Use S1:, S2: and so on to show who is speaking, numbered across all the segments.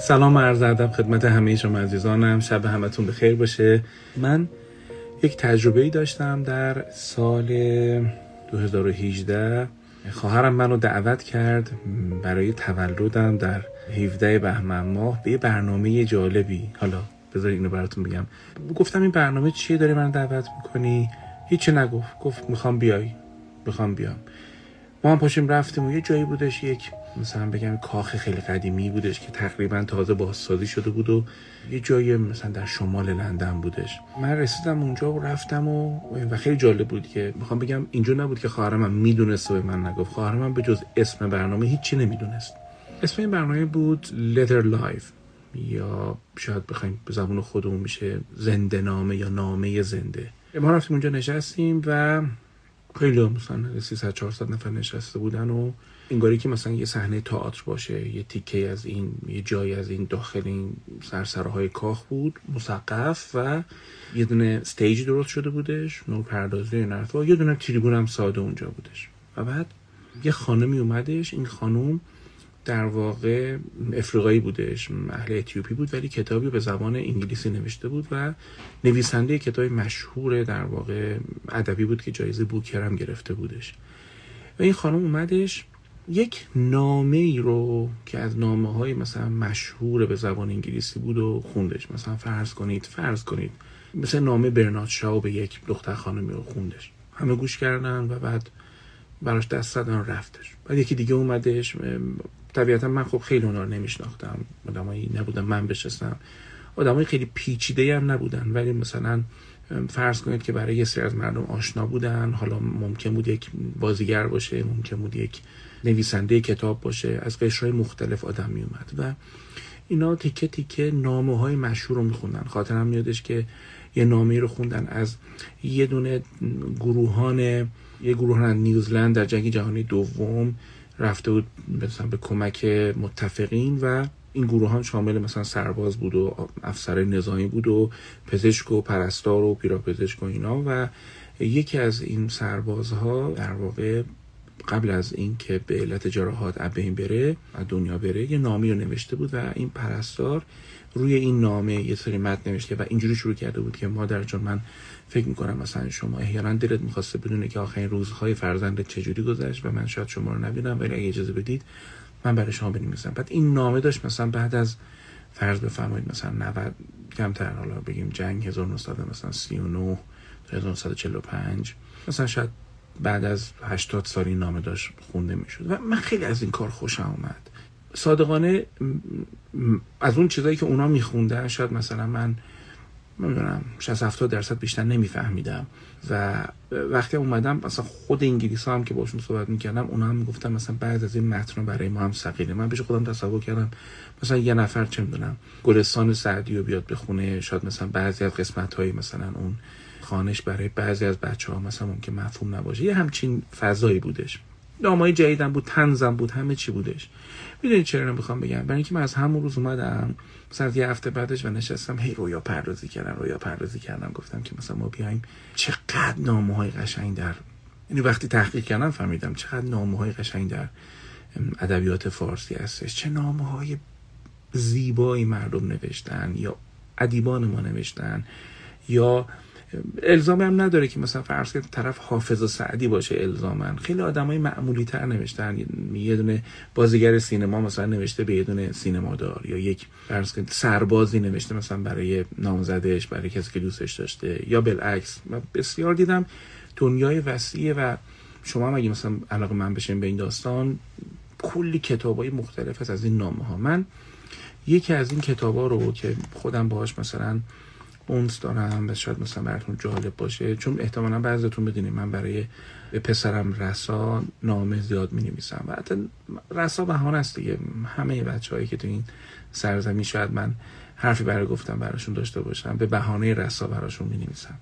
S1: سلام عرض ادب خدمت همه شما عزیزانم. شب همتون بخیر باشه. من یک تجربه ای داشتم در سال 2018 خواهرم منو دعوت کرد برای تولدم در 17 بهمن ماه به یه برنامه جالبی. حالا بذار اینو براتون بگم. گفتم این برنامه چیه؟ داری من دعوت می‌کنی؟ هیچی نگفت. گفت می‌خوام بیای. می‌خوام بیام. ما هم پاشیم رفتیم و یه جایی بودش یک مثلا بگم کاخ خیلی قدیمی بودش که تقریبا تازه بازسازی شده بود و یه جایی مثلا در شمال لندن بودش. من رسیدم اونجا و رفتم و, و خیلی جالب بود که می‌خوام بگم اینجا نبود که خواهرم می‌دونست و به من نگفت. خواهرم به جز اسم برنامه هیچی نمی‌دونست. اسم این برنامه بود Letter Life. یا شاید بخوایم به زبون خودمون میشه زنده نامه یا نامه زنده. ما رفتیم اونجا نشستیم و خیلی مثلا 300 400 نفر نشسته بودن و انگاری که مثلا یه صحنه تئاتر باشه یه تیکه از این یه جایی از این داخل این سرسرهای کاخ بود مسقف و یه دونه استیج درست شده بودش نور پردازی و یه دونه تریبون هم ساده اونجا بودش. و بعد یه خانمی اومدش. این خانم در واقع افریقایی بودش اهل اتیوپی بود ولی کتابی به زبان انگلیسی نوشته بود و نویسنده کتاب مشهور در واقع ادبی بود که جایزه بوکر هم گرفته بودش. و این خانم اومدش یک نامه ای رو که از نامه های مثلا مشهور به زبان انگلیسی بود و خوندش. مثلا فرض کنید فرض کنید. مثل نامه برنارد شاو به یک دختر خانمی رو خوندش. همه گوش کردن و بعد براش دست زدن رفتش. بعد یکی دیگه اومدش. طبیعتا من خب خیلی اونا رو نمیشناختم. آدمایی نبودن من بشستم. آدمای خیلی پیچیده هم نبودن. ولی مثلا فرض کنید که برای یه سری از مردم آشنا بودن. حالا ممکن بود یک بازیگر باشه ممکن بود یک نویسنده کتاب باشه از قشرهای مختلف آدم می اومد و اینا تیکه تیکه نامه های مشهور رو میخوندن. خاطرم میادش که یه نامه رو خوندن از یه دونه گروهان یه گروهان نیوزلند در جنگ جهانی دوم رفته بود مثلا به کمک متفقین و این گروهان شامل مثلا سرباز بود و افسر نظامی بود و پزشک و پرستار و پیراپزشک و اینا و یکی از این سربازها در واقع قبل از این که به علت جراحات بین بره از دنیا بره یه نامی رو نوشته بود و این پرستار روی این نامه یه سری متن نوشته و اینجوری شروع کرده بود که مادر جان من فکر می‌کنم مثلا شما احیانا دلت می‌خواسته بدونه که آخرین روزهای فرزند چجوری گذشت و من شاید شما رو نبینم ولی اگه اجازه بدید من برای شما بنویسم. بعد این نامه داشت مثلا بعد از فرض بفرمایید مثلا 90 کمتر حالا بگیم جنگ 1900 مثلا 39 1945 مثلا شاید بعد از 80 سال این نامه داشت خونده می‌شد. و من خیلی از این کار خوشم اومد. صادقانه از اون چیزایی که اونا میخوندن شاید مثلا من نمی‌دونم 60 70 درصد بیشتر نمیفهمیدم. و وقتی اومدم مثلا خود انگلیسی هم که باشون صحبت می‌کردم اونا هم می‌گفتن مثلا بعد از این متن برای ما هم ثقیله. من پیش خودم تصور کردم مثلا یه نفر چه می‌دونم گلستان سعدی رو بیاد بخونه شاید مثلا بعضی از قسمت های مثلا اون خانش برای بعضی از بچه ها مثلا ممکن مفهوم نباشه. یه همچین فضایی بودش. نامای جدیدم بود تنزم بود همه چی بودش. می‌دونی چرا نمی‌خوام بگم؟ برای اینکه من از همون روز اومدم مثلا یه هفته بعدش و نشستم هی رویا پردازی کردم رویا پردازی کردم. گفتم که مثلا ما بیایم چقدر نامه های قشنگ در یعنی وقتی تحقیق کردم فهمیدم چقدر نامه های قشنگ در ادبیات فارسی هستش. چه نامه های زیبایی مردم نوشتن یا ادیبان ما نوشتن یا الزامی هم نداره که مثلا فرض کنید طرف حافظ و سعدی باشه الزامن خیلی آدمای معمولی تر نوشتن. یه دونه بازیگر سینما مثلا نوشته به یه دونه سینمادار یا یک فرض کنید سربازی نوشته مثلا برای نامزدش برای کسی که دوستش داشته یا بالعکس. من بسیار دیدم دنیای وسیعه و شما هم اگه مثلا علاقه من بشین به این داستان کلی کتابای مختلف هست از این نامه ها من یکی از این کتابا رو که خودم باهاش مثلا اونس دارم و شاید مثلا براتون جالب باشه. چون احتمالا بعضتون بدونید من برای به پسرم رسا نامه زیاد می نویسم و حتی رسا بهانه است دیگه. همه بچه هایی که تو این سرزمین شاید من حرفی برای گفتم براشون داشته باشم به بهانه رسا براشون می نویسم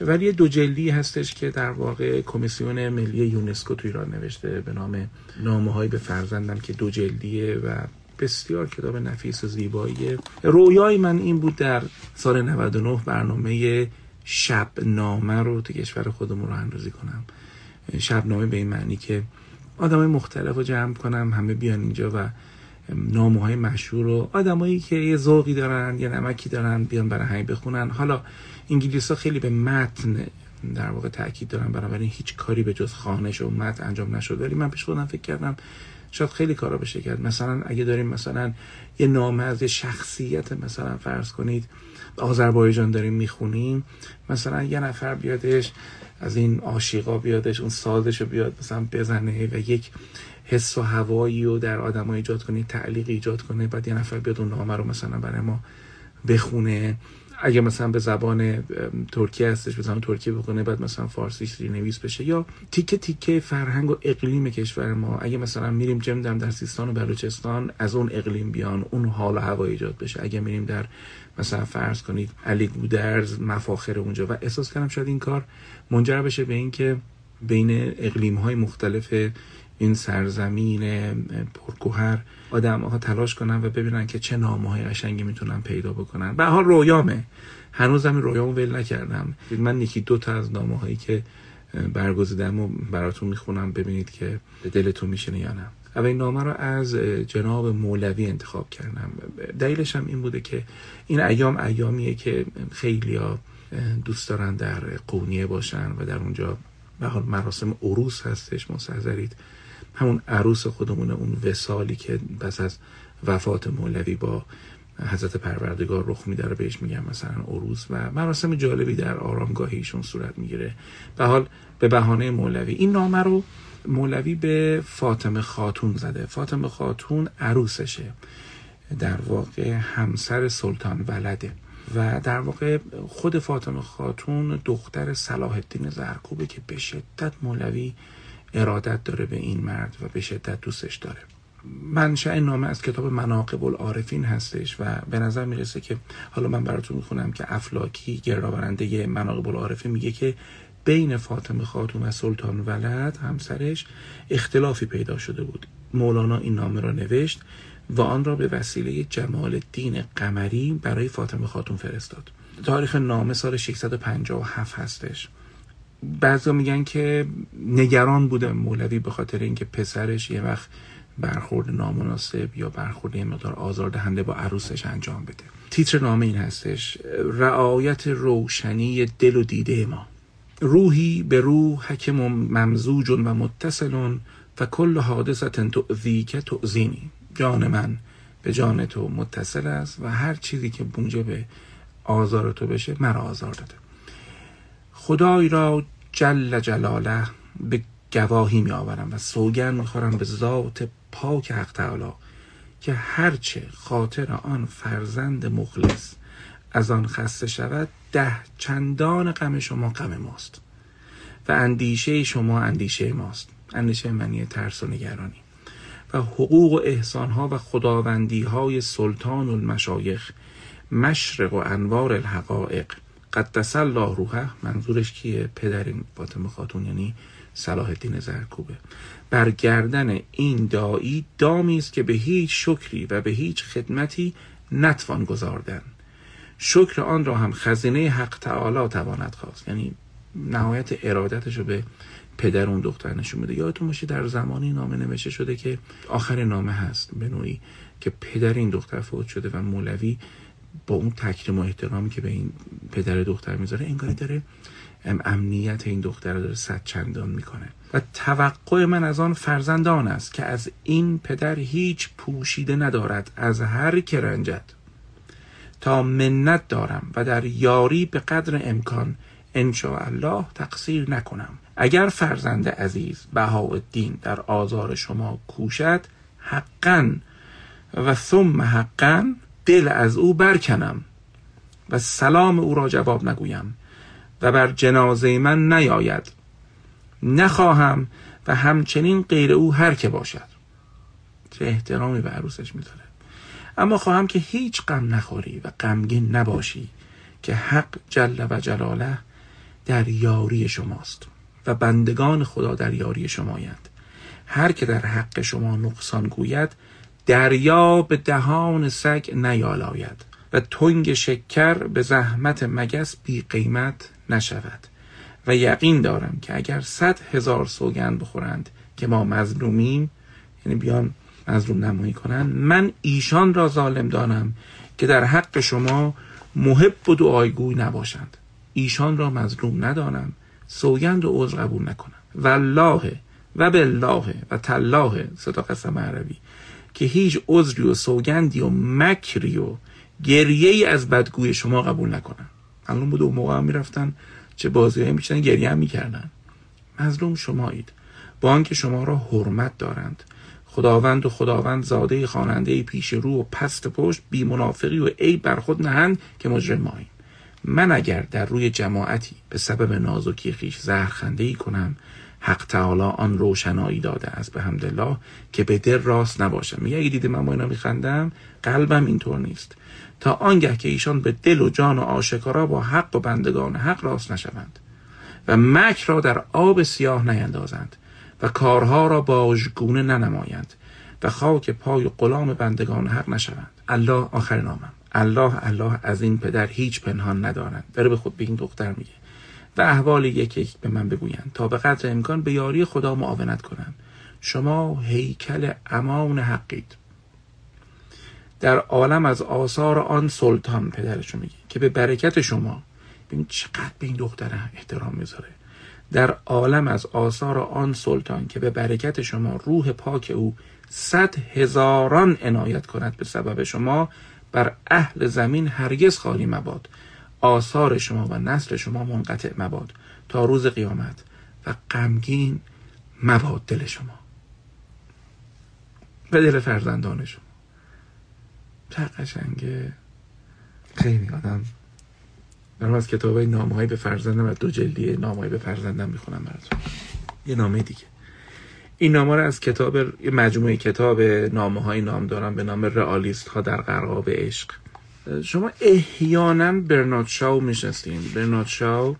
S1: ولی دو جلدی هستش که در واقع کمیسیون ملی یونسکو تو ایران نوشته به نام نامه به فرزندم که دو جلدیه و بسیار کتاب نفیس و زیبایی. رویای من این بود در سال 99 برنامه شبنامه رو تو کشور خودمون رو اندازی کنم. شبنامه به این معنی که آدم مختلف رو جمع کنم همه بیان اینجا و نامه های مشهور و آدمایی که یه ذوقی دارن یه نمکی دارن بیان برای همین بخونن. حالا انگلیس ها خیلی به متن در واقع تاکید دارن بنابراین هیچ کاری به جز خانش و متن انجام نشد ولی من پیش خودم فکر کردم شاید خیلی کارا بشه کرد. مثلا اگه داریم مثلا یه نامه از یه شخصیت مثلا فرض کنید آذربایجان داریم می‌خونیم مثلا یه نفر بیادش از این آشیقا بیادش اون سازش رو بیاد مثلا بزنه و یک حس و هوایی رو در آدم ایجاد کنه تعلیق ایجاد کنه بعد یه نفر بیاد اون نامه رو مثلا برای ما بخونه. اگه مثلا به زبان ترکیه هستش به زبان ترکیه بخونه بعد مثلا فارسیش نویس بشه یا تیکه تیکه فرهنگ و اقلیم کشور ما. اگه مثلا میریم جمع در سیستان و بلوچستان از اون اقلیم بیان اون حال و هوا ایجاد بشه. اگه میریم در مثلا فرض کنید علی گودرز مفاخر اونجا. و احساس کردم شاید این کار منجر بشه به اینکه بین اقلیم های مختلف این سرزمین پرگوهر آدم ها تلاش کنن و ببینن که چه نامه های قشنگی می‌تونن پیدا بکنن. به حال رویامه. هنوز هم رویامو ول نکردم. من یکی دو تا از نامه هایی که برگزیدم و براتون می‌خونم ببینید که دلتون میشنه یا نه. اولین نامه رو از جناب مولوی انتخاب کردم. دلیلش هم این بوده که این ایام ایامیه که خیلی دوست دارن در قونیه باشن و در اونجا به حال مراسم عروس هستش مستحضرید. همون عروس خودمونه اون وسالی که پس از وفات مولوی با حضرت پروردگار رخ میده رو بهش میگن مثلا عروس. و مراسم جالبی در آرامگاهیشون صورت می‌گیره. به حال به بهانه مولوی. این نامه رو مولوی به فاطمه خاتون زده. فاطمه خاتون عروسشه. در واقع همسر سلطان ولده. و در واقع خود فاطمه خاتون دختر صلاح الدین زرکوبه که به شدت مولوی ارادت داره به این مرد و به شدت دوستش داره. منشأ نامه از کتاب مناقب العارفین هستش و به نظر می‌رسه که حالا من براتون می‌خونم که افلاکی گردآورنده مناقب العارفین میگه که بین فاطمه خاتون و سلطان ولد همسرش اختلافی پیدا شده بود. مولانا این نامه را نوشت و آن را به وسیله جمال الدین قمری برای فاطمه خاتون فرستاد. تاریخ نامه سال 657 هستش. بعضا میگن که نگران بوده مولوی به خاطر اینکه پسرش یه وقت برخورد نامناسب یا برخورد یه مقدار آزاردهنده با عروسش انجام بده. تیتر نامه این هستش. رعایت روشنی دل و دیده ما. روحی به روح حکم ممزوج و متصل و کل حادثت که تعزینی جان من به جان تو متصل است و هر چیزی که به آزار تو بشه مرا آزار داده. خدای را جل جلاله به گواهی می آورم و سوگن می‌خورم به ذات پاک حق تعالی که هرچه خاطر آن فرزند مخلص از آن خسته شود ده چندان غم شما غم ماست و اندیشه شما اندیشه ماست. اندیشه منی ترس و نگرانی. و حقوق و احسانها و خداوندی های سلطان المشایخ مشرق و انوار الحقائق قدس الله روحه منظورش کیه؟ پدرین فاطمه خاتون یعنی صلاح الدین زرکوبه. برگردن این دایی دامی است که به هیچ شکری و به هیچ خدمتی نتوان گذاردن شکر آن را هم خزینه حق تعالی تواند خواست. یعنی نهایت ارادتش رو به پدر اون دختر نشون میده. یادتون باشه در زمانی نامه نوشته شده که آخر نامه هست به نوعی که پدر این دختر فوت شده و مولوی با اون تکریم و احترامی که به این پدر دختر می‌ذاره انگاری داره امنیت این دختر داره صد چندان می‌کنه. و توقع من از آن فرزندان است که از این پدر هیچ پوشیده ندارد از هر که رنجد. تا منت دارم و در یاری به قدر امکان الله تقصیر نکنم. اگر فرزند عزیز بهاءالدین در آزار شما کوشد حقا و ثم حقا دل از او برکنم و سلام او را جواب نگویم و بر جنازه من نیاید. نخواهم و همچنین غیر او هر که باشد. چه احترامی به عروسش می‌ذاره اما خواهم که هیچ غم نخوری و غمگین نباشی که حق جل و جلاله در یاری شماست و بندگان خدا در یاری شمایند. هر که در حق شما نقصان گوید دریا به دهان سگ نیالاید و تنگ شکر به زحمت مگس بی قیمت نشود. و یقین دارم که اگر صد هزار سوگند بخورند که ما مظلومیم یعنی بیان مظلوم نمایی کنند من ایشان را ظالم دانم که در حق شما محب و دعایگوی نباشند. ایشان را مظلوم ندانم سوگند و عذر قبول نکنم. والله و بالله و تلاه صدا قسم عربی که هیچ عذری و سوگندی و مکری و گریه ای از بدگوی شما قبول نکنم الان بود اون موقع هم می‌رفتن چه بازی هایی میشن گریه هم می‌کردن. مظلوم شمایید. با آنکه شما را حرمت دارند. خداوند و خداوند زاده خواننده پیش رو و پست پشت بی منافقی و عیب بر خود نهند که مجرم ماییم. من اگر در روی جماعتی به سبب نازکی خیش زهرخنده ای کنم حق تعالی آن روشنایی داده است به حمدالله که به دل راست نباشم. میگه اگه دیده من با اینا میخندم قلبم اینطور نیست. تا آنگه که ایشان به دل و جان و آشکارا با حق و بندگان حق راست نشوند و مکر را در آب سیاه نیندازند و کارها را باژگونه ننمایند و خاک پای غلام بندگان حق نشوند. الله آخر نامم. الله الله از این پدر هیچ پنهان ندارند. داره به خود به این دختر میگه. و احوال یک یک به من بگویند تا به قدر امکان به یاری خدا معاونت کنند. شما هیکل امان حقید. در عالم از آثار آن سلطان پدرشو میگه که به برکت شما ببین چقدر به این دختر احترام می‌ذاره. در عالم از آثار آن سلطان که به برکت شما روح پاک او صد هزاران عنایت کند به سبب شما بر اهل زمین هرگز خالی مباد. آثار شما و نسل شما منقطع مباد تا روز قیامت و غمگین مباد دل شما. و دل فرزندان شما. چه قشنگه. خیلی آدم. دارم از کتاب های به فرزندم و دو جلدی نامه های به فرزندم می‌خونم براتون. یه نامه دیگه. این نامه رو از کتاب مجموعه کتاب نامه های نام دارم به نام رئالیست ها در قرقاب عشق شما احیانا برنارد شاو میشنستین برنارد شاو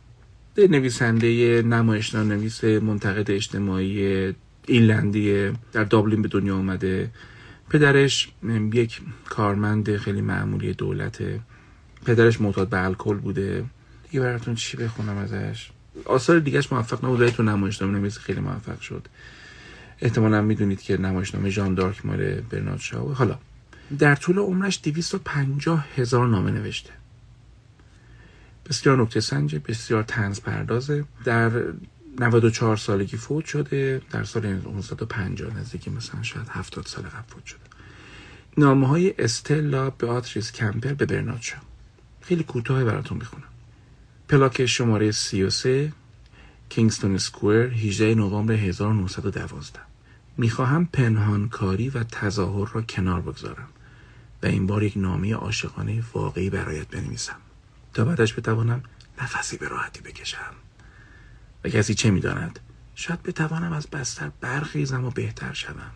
S1: نویسنده نمایشنامه نویس منتقد اجتماعی ایلندی در دابلین به دنیا اومده. پدرش یک کارمند خیلی معمولی دولته پدرش معتاد به الکل بوده. دیگه براتون چی بخونم ازش؟ آثار دیگهش موفق نبود ولی تو نمایشنامه نویس خیلی موفق شد. احتمالا می‌دونید که نمایشنامه جان دارک مال برنارد شاو. حالا در طول عمرش 250 هزار نامه نوشته. بسیار نکته سنجه بسیار تنز پردازه در 94 سالگی فوت شده در سال 1950 نزدیکی مثلا شاید 70 سال قبل فوت شده. نامه های استلا به آتریس کمپر به برنارد شاو خیلی کوتاه براتون می‌خونم. پلاک شماره 33 کینگستون سکویر 18 نوامبر 1912 می‌خواهم پنهانکاری و تظاهر را کنار بگذارم و این بار یک نامه عاشقانه واقعی برایت بنویسم تا بعدش بتوانم نفسی به راحتی بکشم. و کسی چه می‌داند؟ شاید بتوانم از بستر برخیزم و بهتر شوم.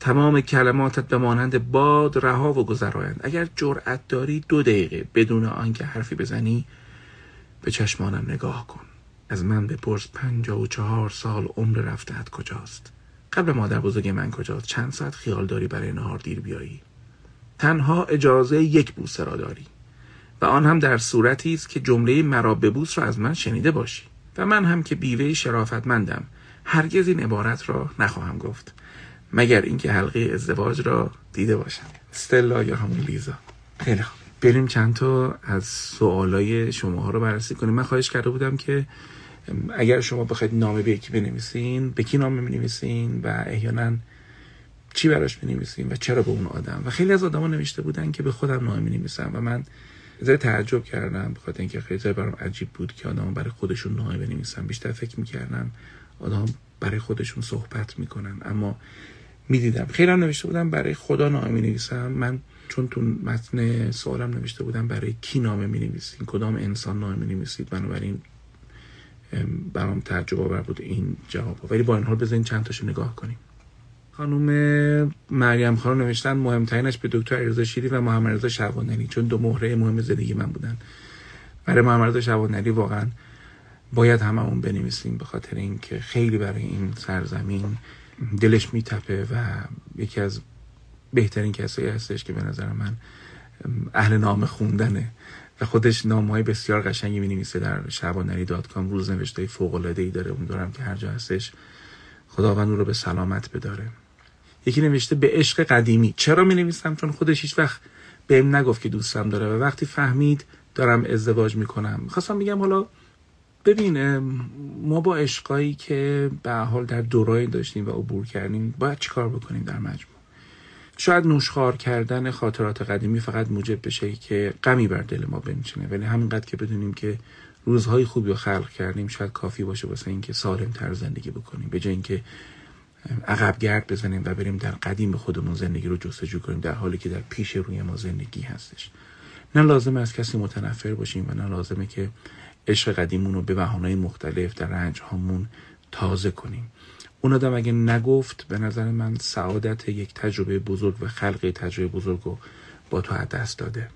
S1: تمام کلماتت به مانند باد رها و گذرایند. اگر جرأت داری دو دقیقه بدون آنکه حرفی بزنی به چشمانم نگاه کن. از من بپرس پنجاه و چهار سال عمر رفتهت کجاست؟ قبل مادر بزرگ من کجاست؟ چند ساعت خیال داری برای نهار دیر بیایی؟ تنها اجازه یک بوسه را داری. و آن هم در صورتی است که جمله مرا ببوس را از من شنیده باشی. و من هم که بیوه شرافتمندم هرگز این عبارت را نخواهم گفت. مگر اینکه حلقه ازدواج را دیده باشم. استلا یا همون لیزا. خیلی خوب. بریم چند تا از سوالای شما ها رو بررسی کنیم. من خواهش کرده بودم که اگر شما بخواید نامه به یکی بنویسین به کی نامه بنویسین و احیانا چی براش بنویسین و چرا به اون آدم؟ و خیلی از آدما نوشته بودن که به خودم نامه نویسم و من ذره تعجب کردم بخاطر اینکه خیلی برام عجیب بود که آدم برای خودشون نامه بنویسن. بیشتر فکر می‌کردم آدم برای خودشون صحبت می‌کنن. اما می‌دیدم. خیلی هم نوشته بودم برای خدا نامه می من چون تو متن سوالم نوشته بودم برای کی نامه می نویسین کدام انسان نامه می نویسید بنابراین برام تعجب آور بود این جواب ولی با این حال بذارین چند تاشو نگاه کنیم. خانم مریم خانم نوشتن مهمترینش به دکتر علیرضا شیری و محمد رضا چون دو مهره مهم زندگی من بودن. برای محمد رضا شوانلی واقعا باید هممون بنویسیم به خاطر اینکه خیلی برای این سرزمین دلش میتپه و یکی از بهترین کسایی هستش که به نظر من اهل نام خوندنه. و خودش نام های بسیار قشنگی می نویسه در شبانری دات کام روز نوشته فوق العاده ای داره اون دارم که هر جا هستش خداوند او رو به سلامت بداره. یکی نوشته به عشق قدیمی. چرا می نویسم چون خودش هیچ وقت بهم نگفت که دوستم داره و وقتی فهمید دارم ازدواج می‌کنم. خواستم میگم حالا ببین ما با عشقایی که به حال در دورایی داشتیم و عبور کردیم باید چیکار بکنیم در مجموع؟ شاید نوشخار کردن خاطرات قدیمی فقط موجب بشه که غمی بر دل ما بنشینه. ولی همینقدر که بدونیم که روزهای خوبی رو خلق کردیم شاید کافی باشه واسه اینکه سالم تر زندگی بکنیم. به جای اینکه عقب گرد بزنیم و بریم در قدیم خودمون زندگی رو جستجو کنیم در حالی که در پیش روی ما زندگی هستش. نه لازم از کسی متنفر باشیم و نه لازمه که عشق قدیمون رو به بهانه‌های مختلف در رنج هامون تازه کنیم. اون آدم اگه نگفت به نظر من سعادت یک تجربه بزرگ و خلق تجربه بزرگ رو با تو دست داده.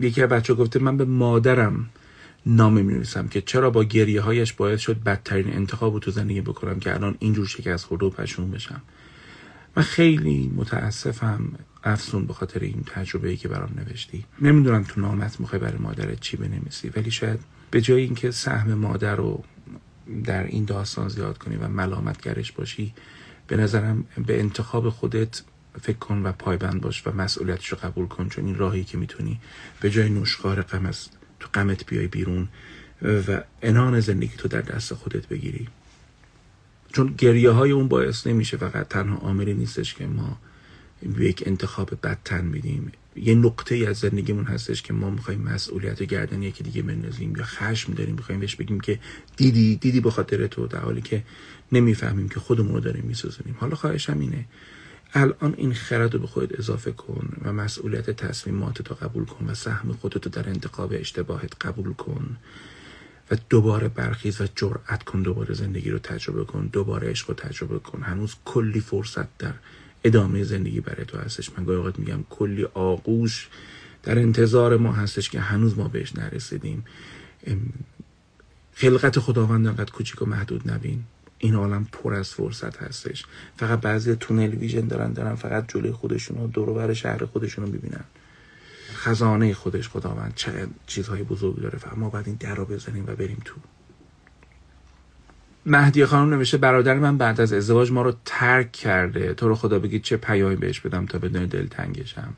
S1: یکی از بچه گفته من به مادرم نامه می نویسم که چرا با گریه هایش باید شد بدترین انتخاب تو زندگی بکنم که الان اینجور شکست خورده و پشون بشم. من خیلی متاسفم افسون به خاطر این تجربه ای که برام نوشتی. نمی‌دونم تو نامت می‌خوای برای مادرت چی بنویسی ولی شاید به جای اینکه سهم مادر رو در این داستان زیاد کنی و ملامتگرش باشی به نظرم به انتخاب خودت فکر کن و پایبند باش و مسئولیتش رو قبول کن چون این راهی که می‌تونی به جای نوشخار غم از تو غمت بیای بیرون و انان زندگی تو در دست خودت بگیری. چون گریه های اون باعث نمیشه فقط تنها عاملی نیستش که ما به یک انتخاب بدتن میدیم. یه نقطه ای از زندگیمون هستش که ما می‌خوایم مسئولیت گردن یکی دیگه بندازیم یا خشم داریم. می‌خوایم بهش بگیم که دیدی دیدی به خاطر تو در حالی که نمی‌فهمیم که خودمون رو داریم میسوزونیم. حالا خواهشم اینه الان این خرد رو به خودت اضافه کن و مسئولیت تصمیمات رو قبول کن و سهم خودت رو در انتخاب اشتباهت قبول کن و دوباره برخیز و جرأت کن دوباره زندگی رو تجربه کن دوباره عشق رو تجربه کن. هنوز کلی فرصت در ادامه زندگی برای تو هستش. من گاهی میگم کلی آغوش در انتظار ما هستش که هنوز ما بهش نرسیدیم. خلقت خداوند انقدر کوچیک و محدود نبین. این عالم پر از فرصت هستش. فقط بعضی تونل ویژن دارن دارن فقط جلوی خودشون و دور شهر خودشون رو ببینن خزانه خودش خداوند چه چیزهای بزرگی داره. فقط ما باید این در رو بزنیم و بریم تو. مهدی خانم نوشته برادر من بعد از ازدواج ما رو ترک کرده. تو رو خدا بگید چه پیامی بهش بدم تا بدون دل تنگشم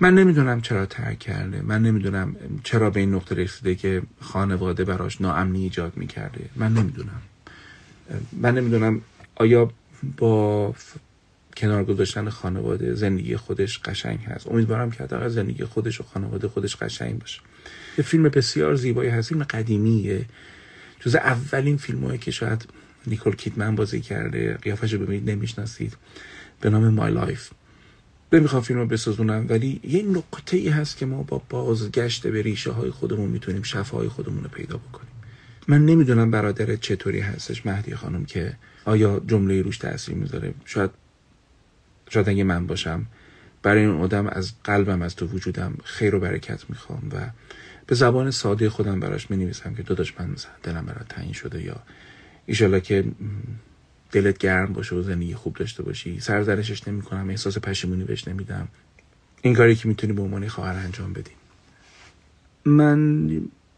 S1: من نمی‌دونم چرا ترک کرده. من نمی‌دونم چرا به این نقطه رسیده که خانواده براش ناامنی ایجاد می‌کرده. من نمی‌دونم. من نمی‌دونم آیا با کنار گذاشتن خانواده زندگی خودش قشنگ هست. امیدوارم که حداقل زندگی خودش و خانواده خودش قشنگ باشه. یه فیلم بسیار زیبایی هست. فیلم قدیمیه. جز اولین فیلم که شاید نیکول کیدمن بازی کرده قیافش رو ببینید نمی‌شناسید. به نام مای لایف نمی‌خوام فیلم رو بسازونم ولی یه نقطه ای هست که ما با بازگشت به ریشه های خودمون می‌تونیم شفای خودمون رو پیدا بکنیم. من نمی‌دونم برادر چطوری هستش مهدی خانم که آیا جمله روش تاثیر می‌ذاره. شاید شاید اگه من باشم برای این آدم از قلبم از تو وجودم خیر و برکت می‌خوام و به زبان ساده خودم براش می نویسم که داداش من دلم برات تعیین شده یا ایشالله که دلت گرم باشه و زندگی خوب داشته باشی. سرزنشش نمی کنم احساس پشیمونی بهش نمیدم. این کاری که می‌تونی به عنوان خواهر انجام بدی. من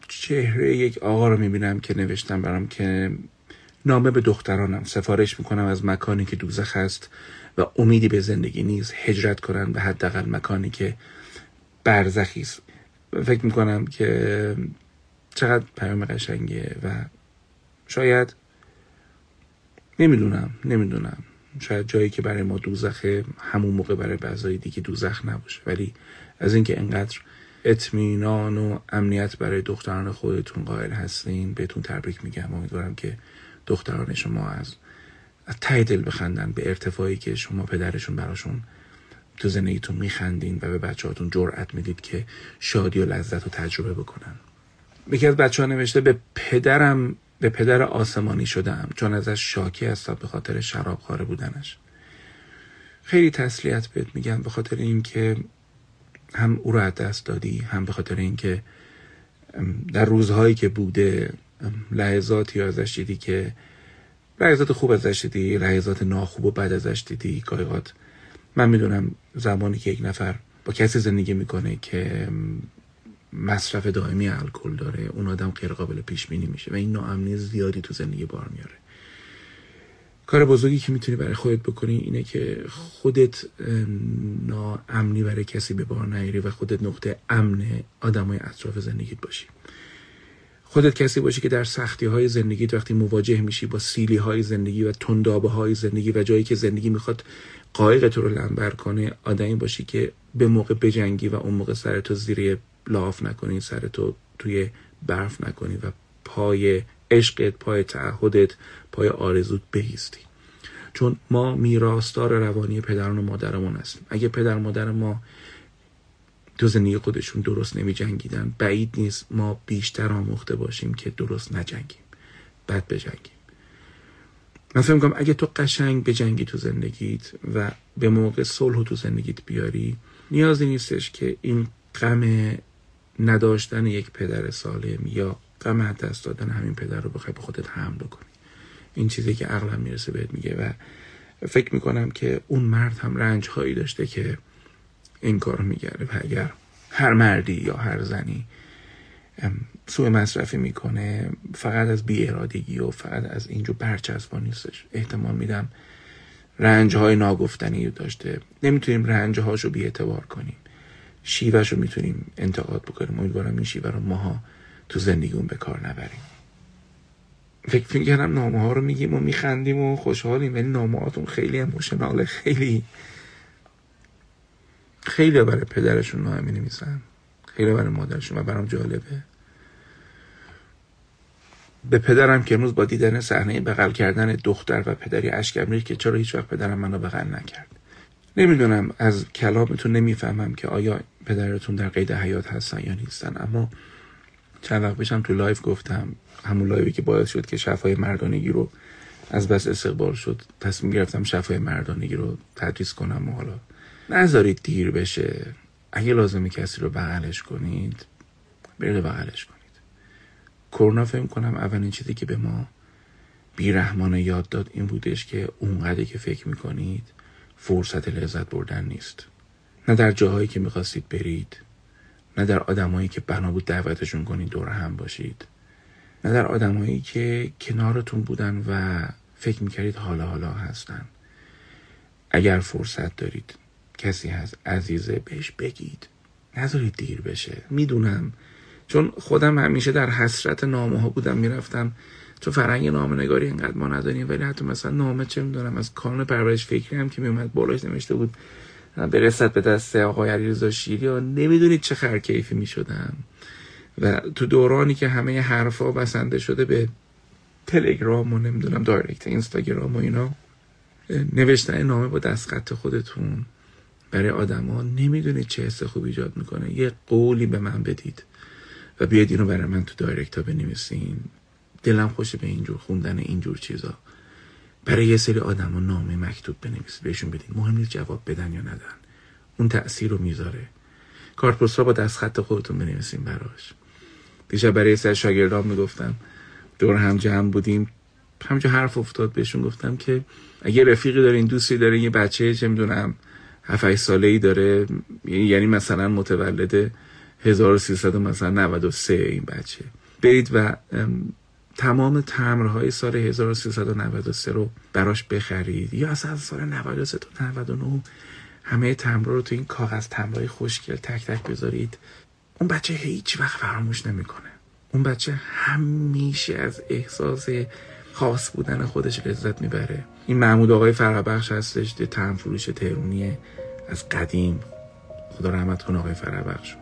S1: چهره یک آقا رو می‌بینم که نوشتم برام که نامه به دخترانم. سفارش می‌کنم از مکانی که دوزخ هست و امیدی به زندگی نیست هجرت کنن به حداقل مکانی که برزخی است. فکر می‌کنم که چقدر پیام قشنگه و شاید نمی‌دونم نمی‌دونم. شاید جایی که برای ما دوزخه همون موقع برای بعضای دیگه دوزخ نباشه. ولی از اینکه انقدر اطمینان و امنیت برای دختران خودتون قائل هستین بهتون تبریک میگم. امیدوارم که دختران شما از از ته دل بخندن به ارتفاعی که شما پدرشون براشون تو زندگیتون میخندین و به بچه هاتون جرأت می‌دید که شادی و لذت رو تجربه بکنن. یکی از بچه ها نوشته به پدرم به پدر آسمانی شدم چون ازش شاکی هستم به خاطر شراب خاره بودنش. خیلی تسلیت بهت میگم به خاطر اینکه هم او رو از دست دادی هم به خاطر اینکه در روزهایی که بوده لحظاتی ازش دیدی که لحظات خوب ازش دیدی؟ لحظات ناخوب و بد ازش دیدی؟ گاهیات من می‌دونم زمانی که یک نفر با کسی زندگی می‌کنه که مصرف دائمی الکل داره اون آدم غیر قابل پیش بینی میشه و این ناامنی زیادی تو زندگی بار میاره. کار بزرگی که می‌تونی برای خودت بکنی اینه که خودت ناامنی برای کسی به بار نیاری و خودت نقطه امن آدمای اطراف زندگیت باشی. خودت کسی باشی که در سختی های زندگیت وقتی مواجه میشی با سیلی های زندگی و تندابه های زندگی و جایی که زندگی می‌خواد قایق تو رو لنبر کنه آدمی باشی که به موقع بجنگی و اون موقع سرتو زیر لاف نکنی سرتو توی برف نکنی و پای عشقت پای تعهدت پای آرزوت بهیستی چون ما میراستار روانی پدران و مادرمون هستیم. اگه پدر مادر ما تو زندگی خودشون درست نمی جنگیدن بعید نیست ما بیشتر آموخته باشیم که درست نجنگیم. بد بجنگیم. من فکر می‌کنم اگه تو قشنگ بجنگی تو زندگیت و به موقع صلح تو زندگیت بیاری نیازی نیستش که این غم نداشتن یک پدر سالم یا غم دست دادن همین پدر رو بخوای به خودت حمل بکنی. این چیزی که عقلم می‌رسه بهت میگه و فکر می‌کنم که اون مرد هم رنج هایی داشته که این کار میگرده. اگر هر مردی یا هر زنی سوء مصرفی می‌کنه فقط از بی ارادگی و فقط از اینجور برچسبا نیستش. احتمال میدم رنج های ناگفتنی داشته. نمی‌تونیم رنج هاشو بی اعتبار کنیم. شیوهش رو می‌تونیم انتقاد بکنیم. امیدوارم این شیوه رو ماها تو زندگیمون به کار نبریم. فکر می‌کنم نامه ها رو میگیم و میخندیم و خوشحالیم ولی نامه هاتون خیلی اموشناله خیلی خیلی برای پدرشون نامه می نویسن خیلی برای مادرشون و برام جالبه. به پدرم که امروز با دیدن صحنه بغل کردن دختر و پدری اشکم که چرا هیچ وقت پدرم منو بغل نکرد. نمی‌دونم از کلامتون نمی‌فهمم که آیا پدرتون در قید حیات هستن یا نیستن. اما چند وقت پیشم تو live گفتم همون live ی که باعث شد که شفای مردانگی رو از بس استقبال شد تصمیم گرفتم شفای مردانگی رو تدریس کنم و حالا نذارید دیر بشه. اگه لازمه کسی رو بغلش کنید برید بغلش کنید. کرونا فهم کنم اولین چیزی که به ما بیرحمانه یاد داد این بودش که اونقدر که فکر می‌کنید فرصت لذت بردن نیست. نه در جاهایی که می‌خواستید برید نه در آدمایی که بنا بود دعوتشون کنید دور هم باشید نه در آدمایی که کنارتون بودن و فکر می‌کردید حالا حالا هستن. اگر فرصت دارید کسی هست عزیزه بهش بگید. نذارید دیر بشه. می‌دونم. چون خودم همیشه در حسرت نامه ها بودم می‌رفتم. چون فرنگ نامه نگاری اینقدر ما نداریم ولی حتی مثلا نامه چه می‌دونم از کانون پرورش فکری هم که میومد بالاش نوشته بود برسد به دست آقای علیرضا شیری و نمی‌دونید چه خرکیفی می‌شدم. و تو دورانی که همه حرفا بسنده شده به تلگرام و نمی‌دونم دایرکت اینستاگرام و اینا نوشتن نامه با دستخط خودتون. برای آدما نمی‌دونید چه حس خوب ایجاد می‌کنه. یه قولی به من بدید و بیاید اینو برای من تو دایرکت ها بنویسین. دلم خوشه به اینجور خوندن اینجور چیزا. برای یه سری آدما نامه مکتوب بنویسید بهشون بدین. مهم نیست جواب بدن یا ندن. اون تاثیر رو می‌ذاره. کارت پستال با دستخط خودتون بنویسین براش. دیشب برای سر شاگردان می‌گفتم. دور هم جمع بودیم. همجا حرف افتاد بهشون گفتم که اگه رفیقی دارین دوستی دارین یه بچه چه می‌دونم 7 ساله ای داره. یعنی مثلا متولد 1300 مثلا 93 این بچه. برید و تمام تمرهای سال 1393 رو براش بخرید. یا اصلا سال 93 تا 99 همه تمر رو تو این کاغذ تمرهای خوشگل تک تک بذارید. اون بچه هیچ وقت فراموش نمی‌کنه. اون بچه همیشه از احساس خاص بودن خودش لذت می‌بره. این محمود آقای فرابخش هستش ده تم فروش تهرونیه از قدیم. خدا رحمت کنه آقای فرابخش.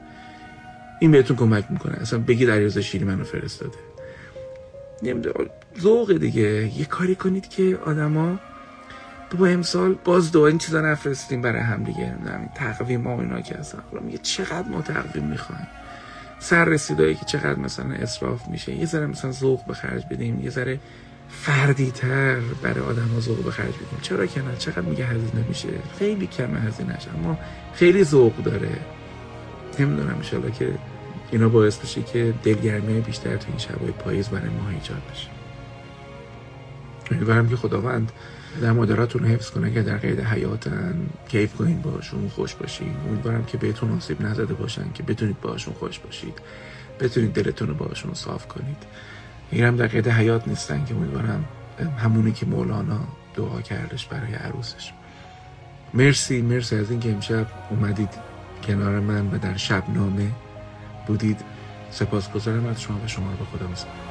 S1: این بهتون کمک می‌کنه. اصلا بگید علیرضا شیری منو فرستاده. نمی‌دونم ذوق دیگه. یه کاری کنید که آدما با امسال باز دو این چیزا نفرستیم برای هم دیگه. نمی‌دونم تقویم ها اینا که اصلا میگه چقدر ما تقویم می‌خوایم. سر رسیدایی که چقدر مثلا اصراف میشه. یه ذره مثلا ذوق به خرج بدیم. یه ذره فردی تر برای آدم ها ذوق به خرج بدیم. چرا که نه؟ چقدر میگه هزینه میشه؟ خیلی کمه هزینهش اما خیلی ذوق داره. نمی‌دونم انشالله که اینا باعث بشه که دلگرمی بیشتر تو این شبای پاییز برای ما ایجاد بشه. امیدوارم که خداوند در مادراتون حفظ کنه که در قید حیاتن. کیف کنید باشون خوش باشید امیدوارم که بهتون آسیب نزده باشن که بتونید باشون خوش باشید. بتونید دلتون رو باشون صاف کنید. هم در قید حیات نیستن که امیدوارم همونی که مولانا دعا کردش برای عروسش. مرسی مرسی از اینکه امشب اومدید کنار من و در شبنامه بودید. سپاسگزارم از شما و شما رو به خدا میسپارم.